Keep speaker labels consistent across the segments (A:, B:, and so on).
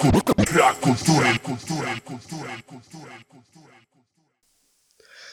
A: Brak kultury, kultury, kultury, kultury, kultury.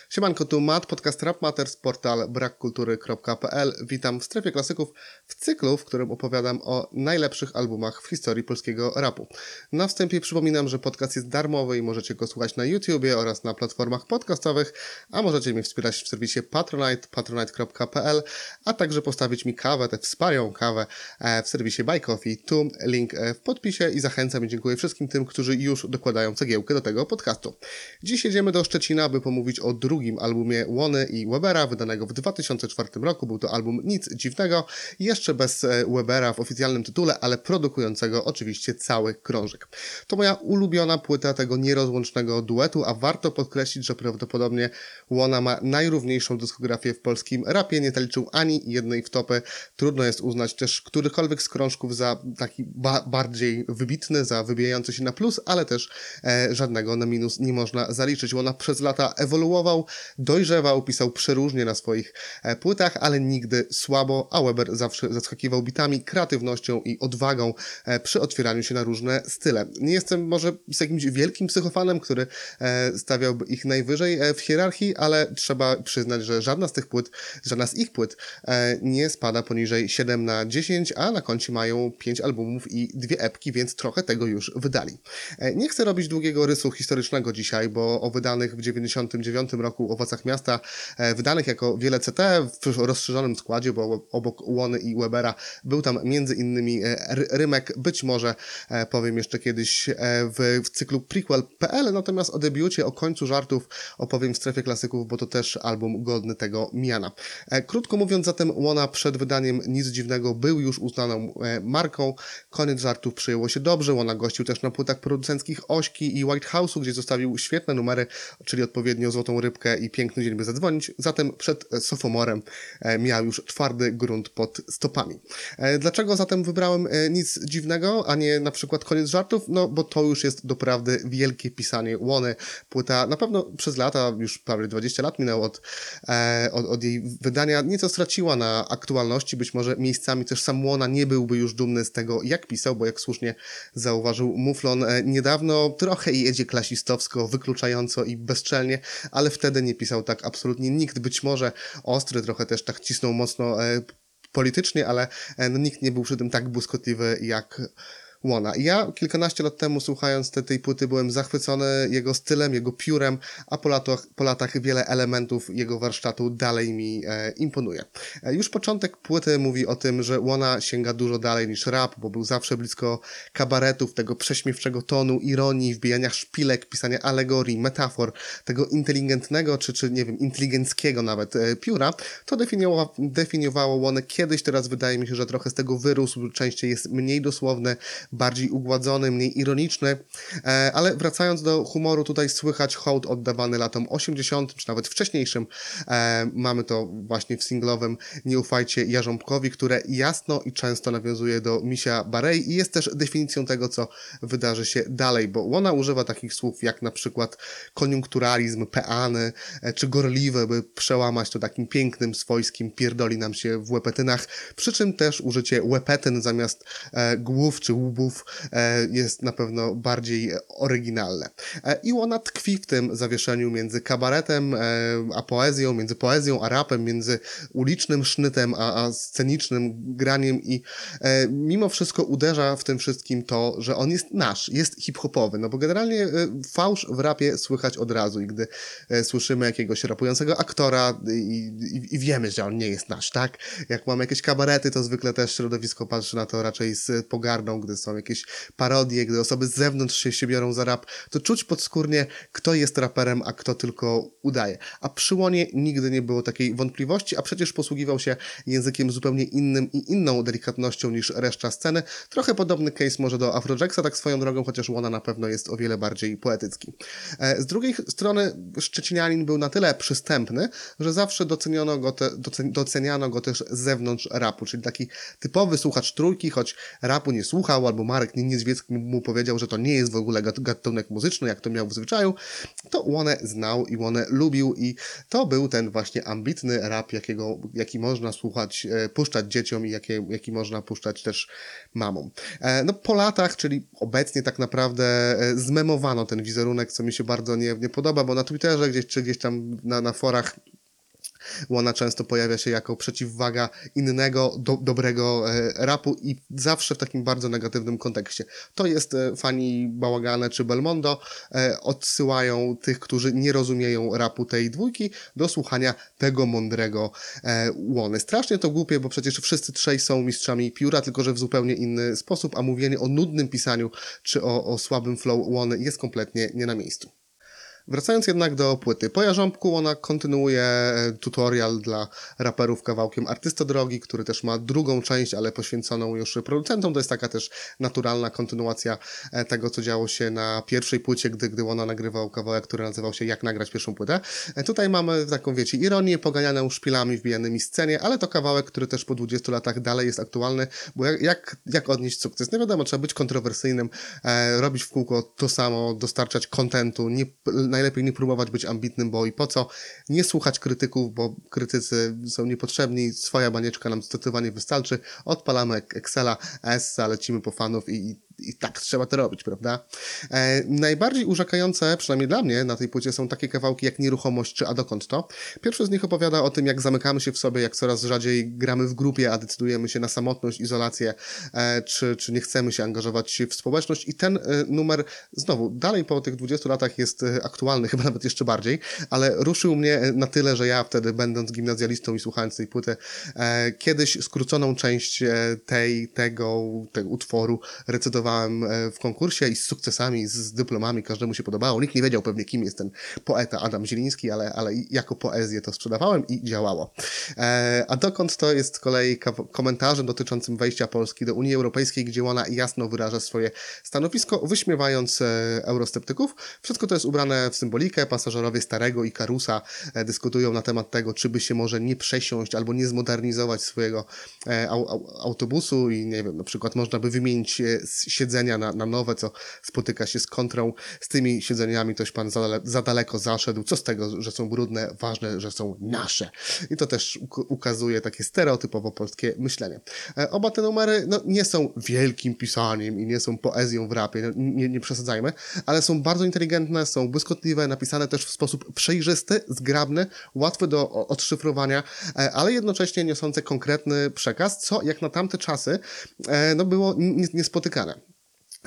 B: Siemanko, tu Matt, podcast Rap Matters, portal brakkultury.pl. Witam w strefie klasyków w cyklu, w którym opowiadam o najlepszych albumach w historii polskiego rapu. Na wstępie przypominam, że podcast jest darmowy i możecie go słuchać na YouTubie oraz na platformach podcastowych, a możecie mnie wspierać w serwisie Patronite, patronite.pl, a także postawić mi kawę, tę wspaniałą kawę e, w serwisie Buy Coffee. Tu link e, w podpisie i zachęcam i dziękuję wszystkim tym, którzy już dokładają cegiełkę do tego podcastu. Dziś jedziemy do Szczecina, aby pomówić o drugim albumie Łony i Webera, wydanego w 2004 roku. Był to album Nic Dziwnego, jeszcze bez e, Webera w oficjalnym tytule, ale produkującego oczywiście cały krążek. To moja ulubiona płyta tego nierozłącznego duetu, a warto podkreślić, że prawdopodobnie Łona ma najrówniejszą dyskografię w polskim rapie, nie zaliczył ani jednej wtopy. Trudno jest uznać też którykolwiek z krążków za taki ba bardziej wybitny, za wybijający się na plus, ale też e, żadnego na minus nie można zaliczyć. Łona przez lata ewoluował, dojrzewał, pisał przeróżnie na swoich e, płytach, ale nigdy słabo, a Weber zawsze zaskakiwał bitami, kreatywnością i odwagą e, przy otwieraniu się na różne style. Nie jestem może jakimś wielkim psychofanem, który e, stawiałby ich najwyżej w hierarchii, ale trzeba przyznać, że żadna z tych płyt, żadna z ich płyt nie spada poniżej 7 na 10, a na koncie mają 5 albumów i dwie epki, więc trochę tego już wydali. Nie chcę robić długiego rysu historycznego dzisiaj, bo o wydanych w 99 roku Owocach Miasta, e, wydanych jako wiele CT w rozszerzonym składzie, bo obok Łony i Webera był tam między innymi e, Rymek, być może e, powiem jeszcze kiedyś w, w cyklu prequel.pl, natomiast o debiucie, o końcu żartów opowiem w strefie klasyków, bo to też album godny tego miana. Krótko mówiąc zatem Łona przed wydaniem Nic Dziwnego był już uznaną marką, koniec żartów przyjęło się dobrze, Łona gościł też na płytach producenckich Ośki i White House'u, gdzie zostawił świetne numery, czyli odpowiednio Złotą Rybkę i Piękny Dzień by zadzwonić, zatem przed Sofomorem e, miał już twardy grunt pod stopami. E, dlaczego zatem wybrałem e, nic dziwnego, a nie na przykład koniec żartów? No, bo to już jest doprawdy wielkie pisanie Łony. Płyta na pewno przez lata, już prawie 20 lat minęło od, od, od jej wydania, nieco straciła na aktualności, być może miejscami też sam Łona nie byłby już dumny z tego, jak pisał, bo jak słusznie zauważył Muflon niedawno, trochę jedzie klasistowsko, wykluczająco i bezczelnie, ale wtedy nie pisał tak absolutnie nikt. Być może Ostry trochę też tak cisnął mocno e, politycznie, ale e, no, nikt nie był przy tym tak błyskotliwy jak Łona. Ja kilkanaście lat temu słuchając te, tej płyty byłem zachwycony jego stylem, jego piórem, a po latach, po latach wiele elementów jego warsztatu dalej mi e, imponuje. E, już początek płyty mówi o tym, że Łona sięga dużo dalej niż rap, bo był zawsze blisko kabaretów, tego prześmiewczego tonu, ironii, wbijania szpilek, pisania alegorii, metafor, tego inteligentnego, czy, czy nie wiem, inteligenckiego nawet e, pióra. To definiowało, definiowało Łonę kiedyś, teraz wydaje mi się, że trochę z tego wyrósł, częściej jest mniej dosłowny, bardziej ugładzony, mniej ironiczny, e, ale wracając do humoru, tutaj słychać hołd oddawany latom 80., czy nawet wcześniejszym. E, mamy to właśnie w singlowym Nie ufajcie Jarząbkowi, które jasno i często nawiązuje do Misia Barei i jest też definicją tego, co wydarzy się dalej, bo ona używa takich słów jak na przykład koniunkturalizm, peany, e, czy gorliwe, by przełamać to takim pięknym, swojskim pierdoli nam się w łepetynach, przy czym też użycie łepetyn zamiast e, głów czy łbów E, jest na pewno bardziej oryginalne. E, I ona tkwi w tym zawieszeniu między kabaretem e, a poezją, między poezją a rapem, między ulicznym sznytem a, a scenicznym graniem i mimo wszystko uderza w tym wszystkim to, że on jest nasz, jest hip-hopowy, no bo generalnie fałsz w rapie słychać od razu i gdy słyszymy jakiegoś rapującego aktora i, i, i wiemy, że on nie jest nasz, tak? Jak mamy jakieś kabarety, to zwykle też środowisko patrzy na to raczej z pogardą, gdy są jakieś parodie, gdy osoby z zewnątrz się, się biorą za rap, to czuć podskórnie, kto jest raperem, a kto tylko udaje. A przy Łonie nigdy nie było takiej wątpliwości, a przecież posługiwał się językiem zupełnie innym i inną delikatnością niż reszta sceny. Trochę podobny case może do Afrojacksa, tak swoją drogą, chociaż Łona na pewno jest o wiele bardziej poetycki. E, z drugiej strony Szczecinianin był na tyle przystępny, że zawsze doceniono go te, doceniano go też z zewnątrz rapu, czyli taki typowy słuchacz trójki, choć rapu nie słuchał, albo Marek Niedźwiecki mu powiedział, że to nie jest w ogóle gat- gatunek muzyczny, jak to miał w zwyczaju, to Łone znał i Łone lubił i to był ten właśnie ambitny rap, jakiego, jaki można słuchać, e, puszczać dzieciom i jakie, jaki można puszczać też mamom. E, no po latach, czyli obecnie tak naprawdę e, zmemowano ten wizerunek, co mi się bardzo nie, nie podoba, bo na Twitterze gdzieś, czy gdzieś tam na, na forach Łona często pojawia się jako przeciwwaga innego, do, dobrego e, rapu i zawsze w takim bardzo negatywnym kontekście. To jest e, fani Bałagane czy Belmondo, e, odsyłają tych, którzy nie rozumieją rapu tej dwójki, do słuchania tego mądrego Łony. Strasznie to głupie, bo przecież wszyscy trzej są mistrzami pióra, tylko że w zupełnie inny sposób, a mówienie o nudnym pisaniu czy o, o słabym flow Łony jest kompletnie nie na miejscu. Wracając jednak do płyty. Po Jarząbku ona kontynuuje e, tutorial dla raperów kawałkiem Artysta Drogi, który też ma drugą część, ale poświęconą już producentom. To jest taka też naturalna kontynuacja e, tego, co działo się na pierwszej płycie, gdy, gdy ona nagrywał kawałek, który nazywał się Jak nagrać pierwszą płytę. E, Tutaj mamy taką, wiecie, ironię poganianą szpilami wbijanymi scenie, ale to kawałek, który też po 20 latach dalej jest aktualny, bo jak, jak, jak odnieść sukces? Nie wiadomo, trzeba być kontrowersyjnym, e, robić w kółko to samo, dostarczać kontentu, nie, najlepiej nie próbować być ambitnym, bo i po co? Nie słuchać krytyków, bo krytycy są niepotrzebni, swoja banieczka nam zdecydowanie wystarczy, odpalamy Excela, Essa, lecimy po fanów i, i i tak trzeba to robić, prawda? E, najbardziej urzekające, przynajmniej dla mnie, na tej płycie są takie kawałki jak Nieruchomość czy A dokąd to. Pierwszy z nich opowiada o tym, jak zamykamy się w sobie, jak coraz rzadziej gramy w grupie, a decydujemy się na samotność, izolację, e, czy, czy nie chcemy się angażować w społeczność. I ten e, numer, znowu, dalej po tych 20 latach jest e, aktualny, chyba nawet jeszcze bardziej, ale ruszył mnie e, na tyle, że ja wtedy, będąc gimnazjalistą i słuchając tej płyty, e, kiedyś skróconą część tej, tego, tego utworu recytowałem e, w konkursie i z sukcesami, z, dyplomami, każdemu się podobało. Nikt nie wiedział pewnie, kim jest ten poeta Adam Zieliński, ale, ale jako poezję to sprzedawałem i działało. E, a dokąd to jest z kolei komentarzem dotyczącym wejścia Polski do Unii Europejskiej, gdzie ona jasno wyraża swoje stanowisko, wyśmiewając e, eurosceptyków. Wszystko to jest ubrane w symbolikę. Pasażerowie Starego i Karusa dyskutują na temat tego, czy by się może nie przesiąść albo nie zmodernizować swojego au, au, autobusu i nie wiem, na przykład można by wymienić siedzenia na, na nowe, co spotyka się z kontrą. Z tymi siedzeniami ktoś pan za, za daleko zaszedł. Co z tego, że są brudne? Ważne, że są nasze. I to też uk- ukazuje takie stereotypowo polskie myślenie. E, Oba te numery no, nie są wielkim pisaniem i nie są poezją w rapie, no, nie, nie przesadzajmy, ale są bardzo inteligentne, są błyskotliwe, napisane też w sposób przejrzysty, zgrabny, łatwy do odszyfrowania, e, ale jednocześnie niosące konkretny przekaz, co jak na tamte czasy e, no, było niespotykane.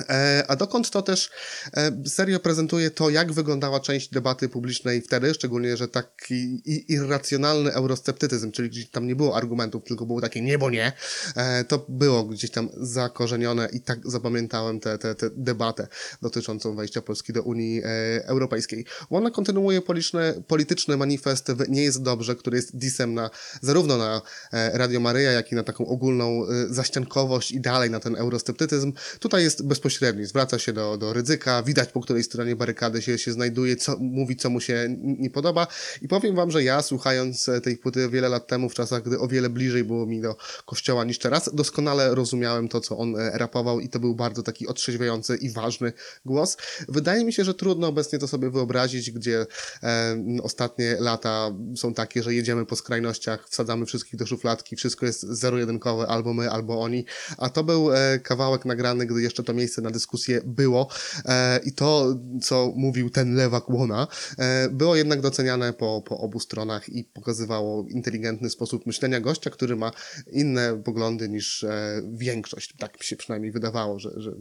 B: E, A dokąd to też e, serio prezentuje to, jak wyglądała część debaty publicznej wtedy, szczególnie, że taki irracjonalny eurosceptycyzm, czyli gdzieś tam nie było argumentów, tylko było takie nie, bo nie, e, to było gdzieś tam zakorzenione i tak zapamiętałem tę te, te debatę dotyczącą wejścia Polski do Unii Europejskiej. Ona kontynuuje polityczny, polityczny manifest Nie jest dobrze, który jest disem na, zarówno na Radio Maryja, jak i na taką ogólną zaściankowość i dalej na ten eurosceptycyzm. Tutaj jest bezpośredni, zwraca się do, do ryzyka, widać po której stronie barykady się, się znajduje, co mówi, co mu się nie podoba. I powiem wam, że ja słuchając e, tej płyty wiele lat temu, w czasach, gdy o wiele bliżej było mi do kościoła niż teraz, doskonale rozumiałem to, co on e, rapował i to był bardzo taki otrzeźwiający i ważny głos. Wydaje mi się, że trudno obecnie to sobie wyobrazić, gdzie e, ostatnie lata są takie, że jedziemy po skrajnościach, wsadzamy wszystkich do szufladki, wszystko jest zero-jedynkowe, albo my, albo oni. A to był e, kawałek nagrany, gdy jeszcze to miejsce na dyskusję było e, i to, co mówił ten lewak Łona, e, było jednak doceniane po, po obu stronach i pokazywało inteligentny sposób myślenia gościa, który ma inne poglądy niż e, większość. Tak mi się przynajmniej wydawało, że, że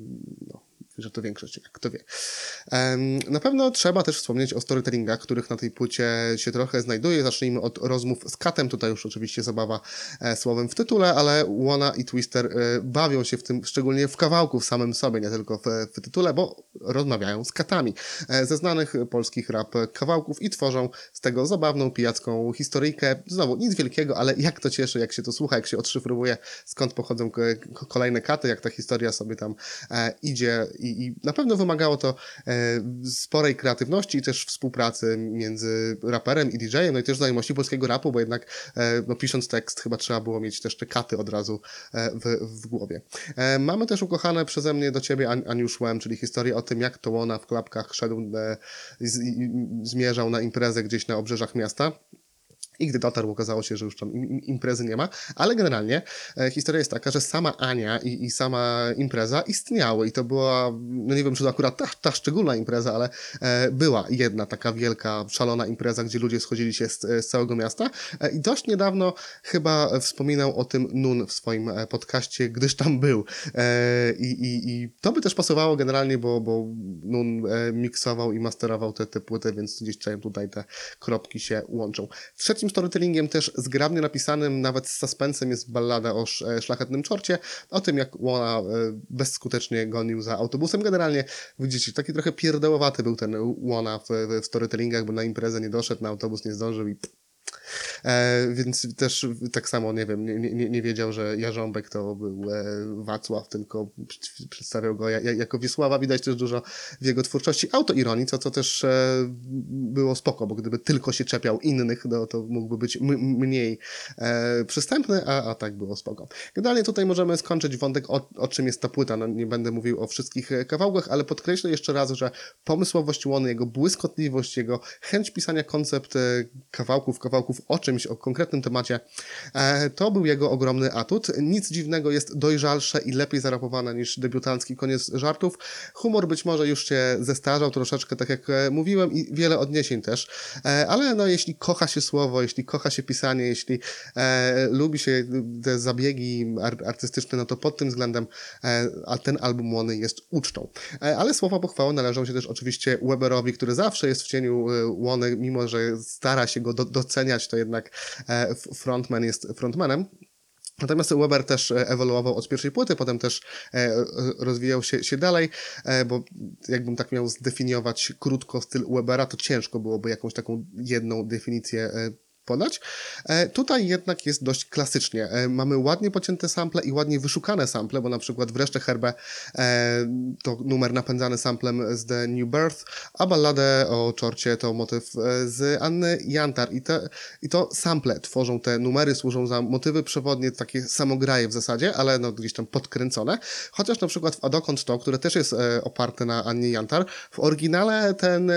B: no, że to większość, kto wie. Na pewno trzeba też wspomnieć o storytellingach, których na tej płycie się trochę znajduje. Zacznijmy od rozmów z Katem. Tutaj już oczywiście zabawa e, słowem w tytule, ale Łona i Twister e, bawią się w tym, szczególnie w kawałku w samym sobie, nie tylko w, w tytule, bo rozmawiają z katami e, ze znanych polskich rap kawałków i tworzą z tego zabawną, pijacką historyjkę. Znowu, nic wielkiego, ale jak to cieszy, jak się to słucha, jak się odszyfrowuje, skąd pochodzą kolejne katy, jak ta historia sobie tam idzie i, i na pewno wymagało to e, sporej kreatywności i też współpracy między raperem i DJ-em, no i też znajomości polskiego rapu, bo jednak e, no, pisząc tekst chyba trzeba było mieć też te katy od razu e, w, w głowie. Mamy też ukochane przeze mnie do ciebie An Aniusz Łem, czyli historię o tym, jak to łona w klapkach szedł, i, zmierzał na imprezę gdzieś na obrzeżach miasta. I gdy dotarł, okazało się, że już tam im, im, imprezy nie ma, ale generalnie e, historia jest taka, że sama Ania i, i sama impreza istniały i to była, no nie wiem, czy to akurat ta, ta szczególna impreza, ale e, była jedna taka wielka, szalona impreza, gdzie ludzie schodzili się z, z całego miasta e, i dość niedawno chyba wspominał o tym Nun w swoim podcaście, gdyż tam był i, i, i to by też pasowało generalnie, bo, bo Nun miksował i masterował te, te płyty, więc gdzieś tutaj te kropki się łączą. Trzecim storytellingiem też zgrabnie napisanym, nawet z suspensem jest ballada o e, szlachetnym czorcie, o tym jak Łona e, bezskutecznie gonił za autobusem. Generalnie widzicie, taki trochę pierdołowaty był ten Łona w, w storytellingach, bo na imprezę nie doszedł, na autobus nie zdążył i E, więc też tak samo, nie wiem, nie, nie, nie wiedział, że Jarząbek to był e, Wacław, tylko przedstawiał go ja, jako Wiesława. Widać też dużo w jego twórczości autoironii, co, co też e, było spoko, bo gdyby tylko się czepiał innych, no, to mógłby być mniej e, przystępny, a, a tak było spoko. Generalnie tutaj możemy skończyć wątek, o, o czym jest ta płyta. No, nie będę mówił o wszystkich kawałkach, ale podkreślę jeszcze raz, że pomysłowość Łony, jego błyskotliwość, jego chęć pisania koncept e, kawałków, kawałków o czymś, o konkretnym temacie, e, to był jego ogromny atut. Nic dziwnego, jest dojrzalsze i lepiej zarapowane niż debiutancki koniec żartów. Humor być może już się zestarzał troszeczkę, tak jak e, mówiłem, i wiele odniesień też, e, ale no jeśli kocha się słowo, jeśli kocha się pisanie, jeśli lubi się te zabiegi artystyczne, no to pod tym względem a ten album Łony jest ucztą. Ale słowa pochwały należą się też oczywiście Weberowi, który zawsze jest w cieniu Łony, mimo że stara się go do, doceniać, to jednak e, frontman jest frontmanem. Natomiast Weber też e, ewoluował od pierwszej płyty, potem też e, rozwijał się, się dalej, bo jakbym tak miał zdefiniować krótko styl Webera, to ciężko byłoby jakąś taką jedną definicję E, tutaj jednak jest dość klasycznie. E, mamy ładnie pocięte sample i ładnie wyszukane sample, bo na przykład w Reszcie Herbe e, to numer napędzany samplem z The New Birth, a balladę o czorcie to motyw z Anny Jantar. I, te, I to sample tworzą te numery, służą za motywy przewodnie, takie samograje w zasadzie, ale no gdzieś tam podkręcone. Chociaż na przykład w Adokąd to, które też jest oparte na Annie Jantar, w oryginale ten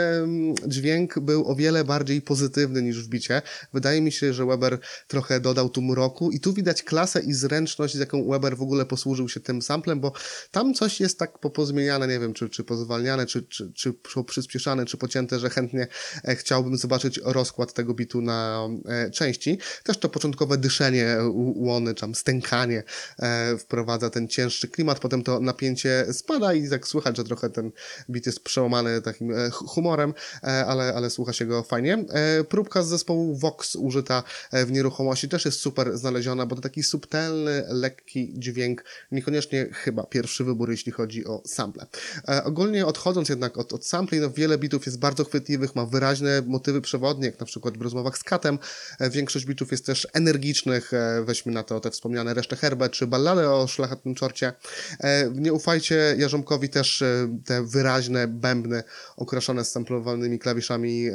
B: dźwięk był o wiele bardziej pozytywny niż w bicie wydaje mi się, że Weber trochę dodał tu mroku i tu widać klasę i zręczność, z jaką Weber w ogóle posłużył się tym samplem, bo tam coś jest tak popozmieniane, nie wiem, czy, czy pozwalniane, czy, czy, czy przyspieszane, czy pocięte, że chętnie e, chciałbym zobaczyć rozkład tego bitu na e, części. Też to początkowe dyszenie łony, tam stękanie e, wprowadza ten cięższy klimat, potem to napięcie spada i tak słychać, że trochę ten bit jest przełamany takim humorem, ale, ale słucha się go fajnie. Próbka z zespołu Vox użyta e, w nieruchomości też jest super znaleziona, bo to taki subtelny, lekki dźwięk, niekoniecznie chyba pierwszy wybór, jeśli chodzi o sample. E, ogólnie odchodząc jednak od, od sampli, no wiele bitów jest bardzo chwytliwych, ma wyraźne motywy przewodnie, jak na przykład w rozmowach z Katem. E, większość bitów jest też energicznych, weźmy na to te wspomniane resztę Herbę, czy balladę o szlachetnym czorcie. Nie ufajcie Jarzomkowi też te wyraźne bębny okraszone samplowanymi klawiszami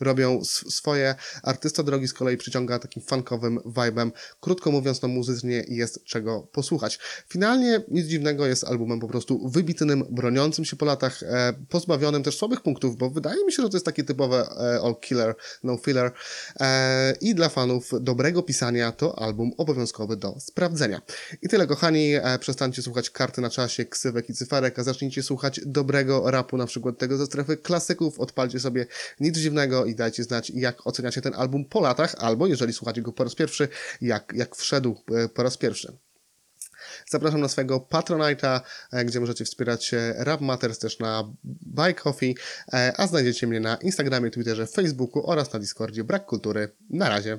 B: robią swoje. Artysta drogi z kolei przyciąga takim funkowym vibem. Krótko mówiąc, no muzycznie jest czego posłuchać. Finalnie nic dziwnego jest albumem po prostu wybitnym, broniącym się po latach, e, pozbawionym też słabych punktów, bo wydaje mi się, że to jest takie typowe e, all killer, no filler. E, I dla fanów dobrego pisania to album obowiązkowy do sprawdzenia. I tyle kochani, e, przestańcie słuchać karty na czasie, ksywek i cyferek, a zacznijcie słuchać dobrego rapu, na przykład tego ze strefy klasyków, odpalcie sobie nic dziwnego i dajcie znać, jak oceniacie ten album po latach, albo jeżeli słuchacie go po raz pierwszy, jak, jak wszedł e, po raz pierwszy. Zapraszam na swojego Patronite'a, e, gdzie możecie wspierać Rap Matters też na Buy Coffee, e, a znajdziecie mnie na Instagramie, Twitterze, Facebooku oraz na Discordzie Brak Kultury. Na razie.